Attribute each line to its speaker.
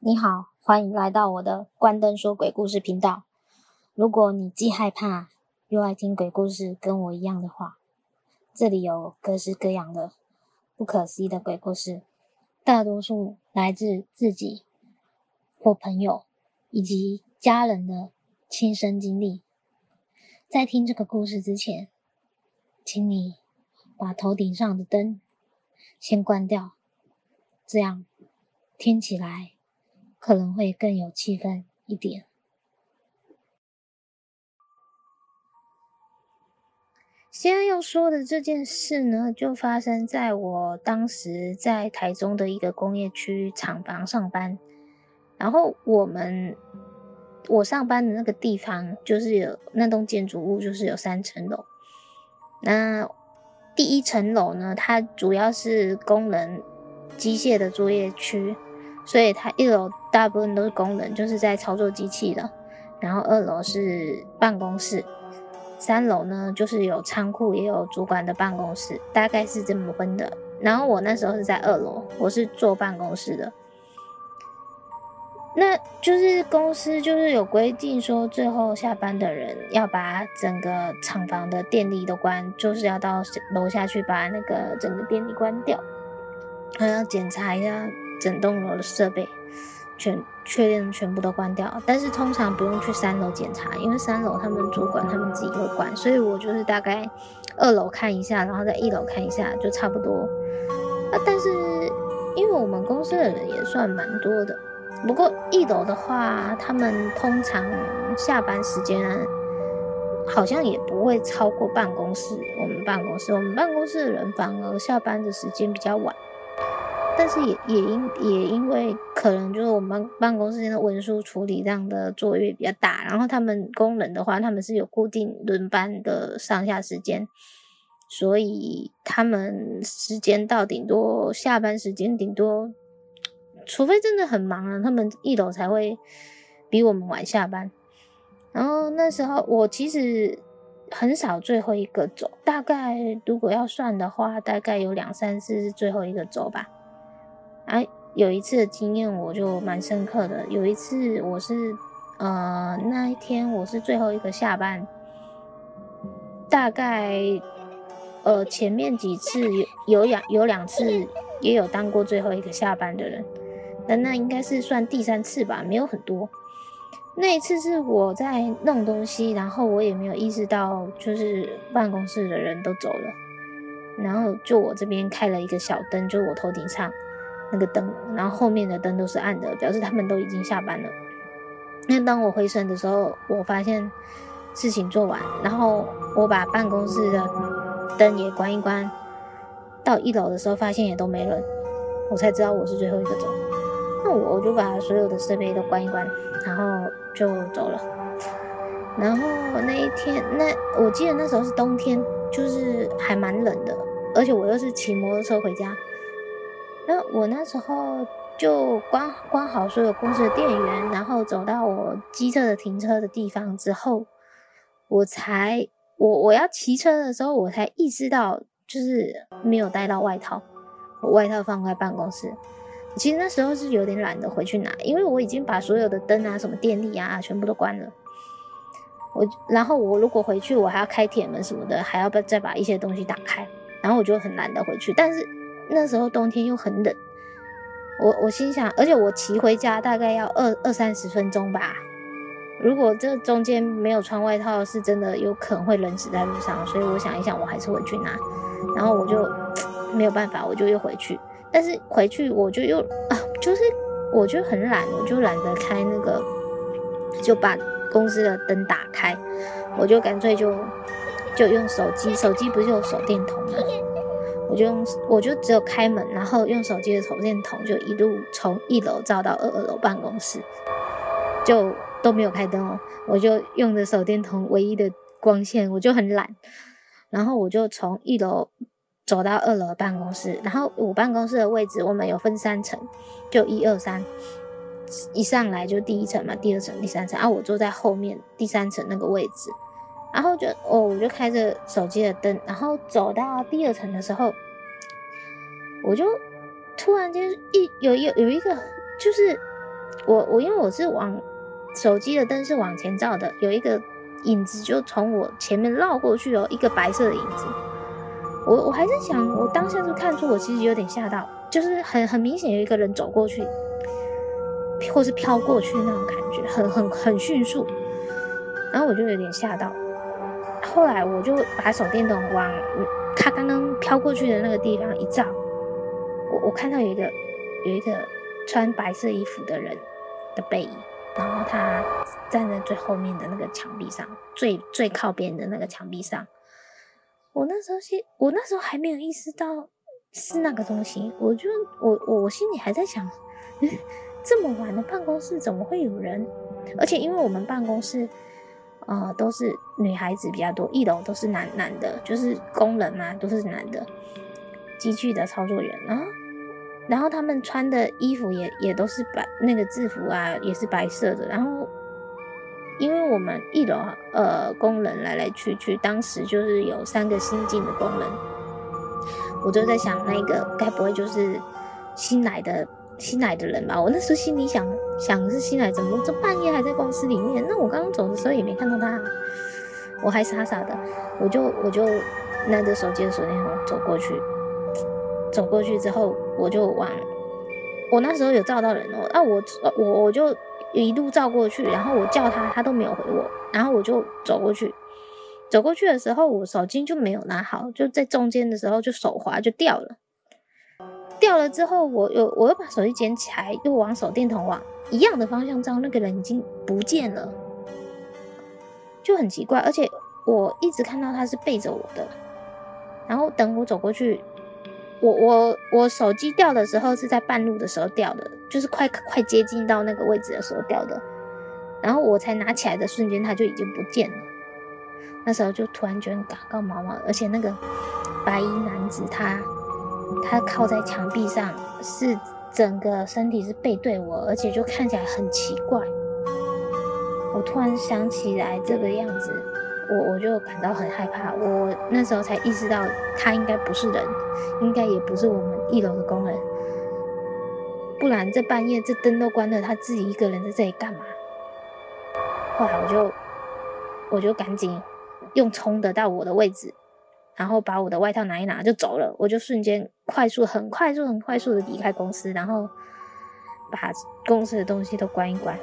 Speaker 1: 你好，欢迎来到我的关灯说鬼故事频道。如果你既害怕又爱听鬼故事，跟我一样的话，这里有各式各样的不可思议的鬼故事，大多数来自自己或朋友以及家人的亲身经历。在听这个故事之前，请你把头顶上的灯先关掉，这样听起来。可能会更有气氛一点。现在要说的这件事呢，就发生在我当时在台中的一个工业区厂房上班。然后我们我上班的那个地方，就是有那栋建筑物，就是有三层楼。那第一层楼呢，它主要是工人机械的作业区。所以它一楼大部分都是工人，就是在操作机器的。然后二楼是办公室，三楼呢就是有仓库，也有主管的办公室，大概是这么分的。然后我那时候是在二楼，我是坐办公室的。那就是公司就是有规定说，最后下班的人要把整个厂房的电力都关，就是要到楼下去把那个整个电力关掉，还要检查一下。整栋楼的设备全确认全部都关掉，但是通常不用去三楼检查，因为三楼他们主管他们自己会关，所以我就是大概二楼看一下，然后在一楼看一下就差不多。啊，但是因为我们公司的人也算蛮多的，不过一楼的话，他们通常下班时间好像也不会超过办公室。我们办公室，我们办公室的人反而下班的时间比较晚。但是也也因也因为可能就是我们办公室的文书处理这样的作业比较大，然后他们工人的话，他们是有固定轮班的上下时间，所以他们时间到顶多下班时间顶多，除非真的很忙了，他们一楼才会比我们晚下班。然后那时候我其实很少最后一个走，大概如果要算的话，大概有两三次是最后一个走吧。哎，有一次的经验我就蛮深刻的。有一次我是，呃，那一天我是最后一个下班，大概，呃，前面几次有有两有两次也有当过最后一个下班的人，但那应该是算第三次吧，没有很多。那一次是我在弄东西，然后我也没有意识到，就是办公室的人都走了，然后就我这边开了一个小灯，就我头顶上。那个灯，然后后面的灯都是暗的，表示他们都已经下班了。那当我回神的时候，我发现事情做完，然后我把办公室的灯也关一关，到一楼的时候发现也都没人，我才知道我是最后一个走。那我我就把所有的设备都关一关，然后就走了。然后那一天，那我记得那时候是冬天，就是还蛮冷的，而且我又是骑摩托车回家。那我那时候就关关好所有公司的电源，然后走到我机车的停车的地方之后，我才我我要骑车的时候，我才意识到就是没有带到外套，我外套放在办公室。其实那时候是有点懒得回去拿，因为我已经把所有的灯啊、什么电力啊全部都关了。我然后我如果回去，我还要开铁门什么的，还要再把一些东西打开，然后我就很懒得回去，但是。那时候冬天又很冷，我我心想，而且我骑回家大概要二二三十分钟吧。如果这中间没有穿外套，是真的有可能会冷死在路上。所以我想一想，我还是回去拿。然后我就没有办法，我就又回去。但是回去我就又啊，就是我就很懒，我就懒得开那个，就把公司的灯打开，我就干脆就就用手机，手机不是有手电筒吗？我就用，我就只有开门，然后用手机的手电筒就一路从一楼照到二二楼办公室，就都没有开灯哦。我就用的手电筒唯一的光线，我就很懒，然后我就从一楼走到二楼办公室。然后我办公室的位置，我们有分三层，就一二三，一上来就第一层嘛，第二层、第三层。啊，我坐在后面第三层那个位置。然后就哦，我就开着手机的灯，然后走到第二层的时候，我就突然间一有有有一个就是我我因为我是往手机的灯是往前照的，有一个影子就从我前面绕过去哦，一个白色的影子。我我还在想，我当下就看出我其实有点吓到，就是很很明显有一个人走过去，或是飘过去那种感觉，很很很迅速。然后我就有点吓到，后来我就把手电筒往他刚刚飘过去的那个地方一照，我我看到有一个有一个穿白色衣服的人的背影，然后他站在最后面的那个墙壁上，最最靠边的那个墙壁上。我那时候心，我那时候还没有意识到是那个东西，我就我我我心里还在想，这么晚的办公室怎么会有人？而且因为我们办公室，呃，都是女孩子比较多，一楼都是男男的，就是工人嘛，都是男的，机具的操作员啊，然后他们穿的衣服也也都是白那个制服啊，也是白色的，然后。因为我们一楼呃工人来来去去，当时就是有三个新进的工人，我就在想，那个该不会就是新来的新来的人吧？我那时候心里想想是新来，怎么这半夜还在公司里面？那我刚刚走的时候也没看到他，我还傻傻的，我就我就拿着手机的手电筒走过去，走过去之后我就往我那时候有照到人哦，啊我我我就。一路照过去，然后我叫他，他都没有回我，然后我就走过去。走过去的时候，我手机就没有拿好，就在中间的时候就手滑就掉了。掉了之后，我又我又把手机捡起来，又往手电筒往一样的方向照，那个人已经不见了，就很奇怪。而且我一直看到他是背着我的，然后等我走过去。我我我手机掉的时候是在半路的时候掉的，就是快快接近到那个位置的时候掉的，然后我才拿起来的瞬间，他就已经不见了。那时候就突然觉得嘎嘎毛毛，而且那个白衣男子他他靠在墙壁上，是整个身体是背对我，而且就看起来很奇怪。我突然想起来这个样子。我我就感到很害怕，我那时候才意识到他应该不是人，应该也不是我们一楼的工人，不然这半夜这灯都关了，他自己一个人在这里干嘛？后来我就我就赶紧用冲的到我的位置，然后把我的外套拿一拿就走了，我就瞬间快速很快速很快速的离开公司，然后把公司的东西都关一关。